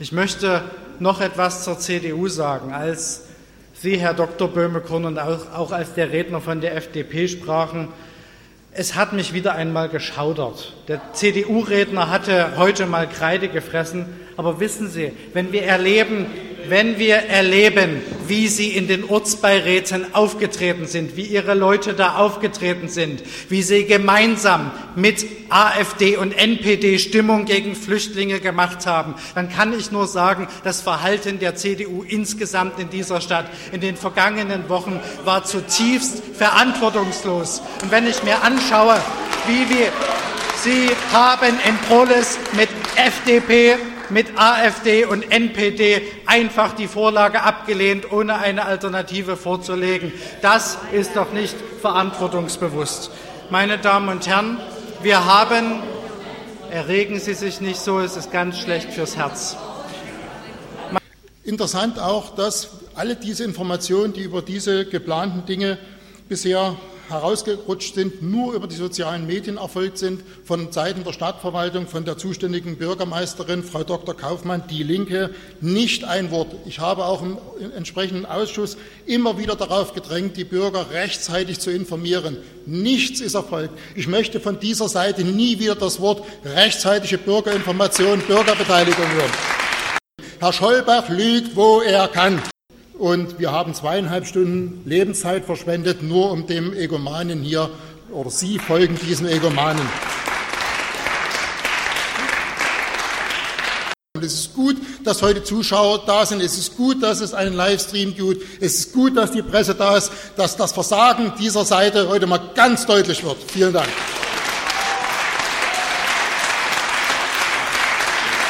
Ich möchte noch etwas zur CDU sagen. Als Sie, Herr Dr. Böhme-Korn, und auch, auch als der Redner von der FDP sprachen, es hat mich wieder einmal geschaudert. Der CDU-Redner hatte heute mal Kreide gefressen. Aber wissen Sie, wenn wir erleben, wenn wir erleben, wie Sie in den Ortsbeiräten aufgetreten sind, wie Ihre Leute da aufgetreten sind, wie Sie gemeinsam mit AfD und NPD Stimmung gegen Flüchtlinge gemacht haben, dann kann ich nur sagen, das Verhalten der CDU insgesamt in dieser Stadt in den vergangenen Wochen war zutiefst verantwortungslos. Und wenn ich mir anschaue, wie wir Sie haben in Proles mit FDP mit AfD und NPD einfach die Vorlage abgelehnt, ohne eine Alternative vorzulegen. Das ist doch nicht verantwortungsbewusst. Meine Damen und Herren, wir haben, erregen Sie sich nicht so, es ist ganz schlecht fürs Herz. Interessant auch, dass alle diese Informationen, die über diese geplanten Dinge bisher herausgerutscht sind, nur über die sozialen Medien erfolgt sind, von Seiten der Stadtverwaltung, von der zuständigen Bürgermeisterin, Frau Dr. Kaufmann, die Linke, nicht ein Wort. Ich habe auch im entsprechenden Ausschuss immer wieder darauf gedrängt, die Bürger rechtzeitig zu informieren. Nichts ist erfolgt. Ich möchte von dieser Seite nie wieder das Wort rechtzeitige Bürgerinformation, Bürgerbeteiligung hören. Herr Scholbach lügt, wo er kann. Und wir haben zweieinhalb Stunden Lebenszeit verschwendet, nur um dem Egomanen hier, oder Sie folgen diesem Egomanen. Und es ist gut, dass heute Zuschauer da sind. Es ist gut, dass es einen Livestream gibt. Es ist gut, dass die Presse da ist, dass das Versagen dieser Seite heute mal ganz deutlich wird. Vielen Dank.